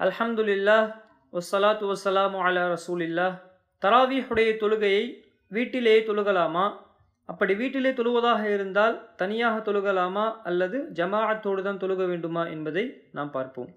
அல்ஹம்துலில்லா வஸ்ஸலாத்து வஸ்ஸலாமு அலா ரசூலில்லா தராவீஹுடைய தொழுகையை வீட்டிலேயே தொழுகலாமா? அப்படி வீட்டிலே தொழுவதாக இருந்தால் தனியாக தொழுகலாமா? அல்லது ஜமாஅத்தோடு தான் தொழுக வேண்டுமா என்பதை நாம் பார்ப்போம்.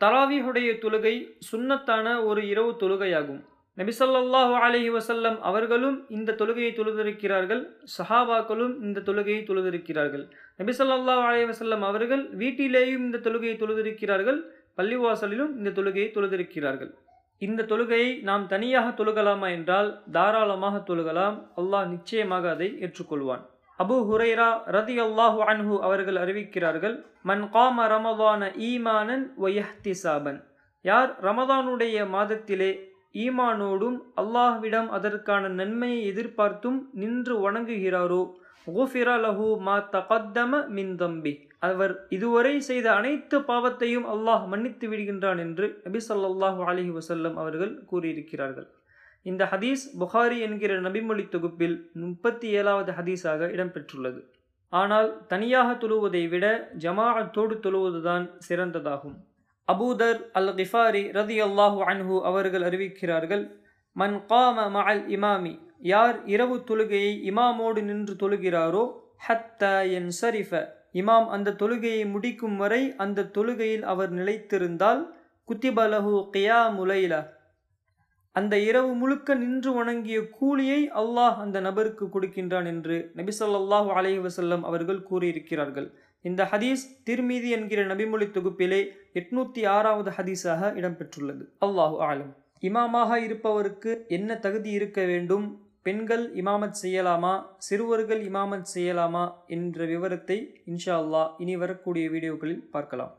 தராவீஹுடைய தொழுகை சுன்னத்தான ஒரு இரவு தொழுகையாகும். நபிசல்லாஹு அலஹி வசல்லம் அவர்களும் இந்த தொழுகையை தொழுதிருக்கிறார்கள். சஹாபாக்களும் இந்த தொழுகையை தொழுதிருக்கிறார்கள். நபிசல்லாஹு அலஹி வசல்லம் அவர்கள் வீட்டிலேயும் இந்த தொழுகையை தொழுதிருக்கிறார்கள். பள்ளிவாசலிலும் இந்த தொழுகையை தொழுதிருக்கிறார்கள். இந்த தொழுகையை நாம் தனியாக தொழுகலாமா என்றால் தாராளமாக தொழுகலாம். அல்லாஹ் நிச்சயமாக அதை ஏற்றுக்கொள்வான். அபு ஹுரைரா ரதி அல்லாஹு அன்ஹு அவர்கள் அறிவிக்கிறார்கள் மன் காம ரமதான ஈமானன் ஒயஹ்திசாபன் யார் ரமதானுடைய மாதத்திலே ஈமானோடும் அல்லாஹ்விடம் அதற்கான நன்மையை எதிர்பார்த்தும் நின்று வணங்குகிறாரோ குஃபிரா லஹு மா தகத்தம மின் தம்பி. அவர் இதுவரை செய்த அனைத்து பாவத்தையும் அல்லாஹ் மன்னித்து விடுகின்றான் என்று நபி சொல்லாஹு அலஹி வசல்லம் அவர்கள் கூறியிருக்கிறார்கள். இந்த ஹதீஸ் புகாரி என்கிற நபிமொழி தொகுப்பில் முப்பத்தி ஏழாவது ஹதீஸாக இடம்பெற்றுள்ளது. ஆனால் தனியாக தொழுவதை விட ஜமாஅத்தோடு தொழுவதுதான் சிறந்ததாகும். அபூதர் அல் கிஃபாரி ரதி அல்லாஹு அன்ஹு அவர்கள் அறிவிக்கிறார்கள் மன் காம மஅல் இமாமி. யார் இரவு தொழுகையை இமாமோடு நின்று தொழுகிறாரோ ஹத்த என் சரிஃப இமாம் அந்த தொழுகையை முடிக்கும் வரை அந்த தொழுகையில் அவர் நிலைத்திருந்தால் குத்திபலஹு கியா முலைல அந்த இரவு முழுக்க நின்று வணங்கிய கூலியை அல்லாஹ் அந்த நபருக்கு கொடுக்கின்றான் என்று நபிசல்லாஹு அலஹி வசல்லம் அவர்கள் கூறியிருக்கிறார்கள். இந்த ஹதீஸ் திருமீதி என்கிற நபிமொழி தொகுப்பிலே எட்நூத்தி ஆறாவது ஹதீஸாக இடம்பெற்றுள்ளது. அல்லாஹு ஆலம் இமாமாக இருப்பவருக்கு என்ன தகுதி இருக்க வேண்டும்? பெண்கள் இமாமத் செய்யலாமா? சிறுவர்கள் இமாமத் செய்யலாமா? என்ற விவரத்தை இன்ஷா அல்லாஹ் இனி வரக்கூடிய வீடியோக்களில் பார்க்கலாம்.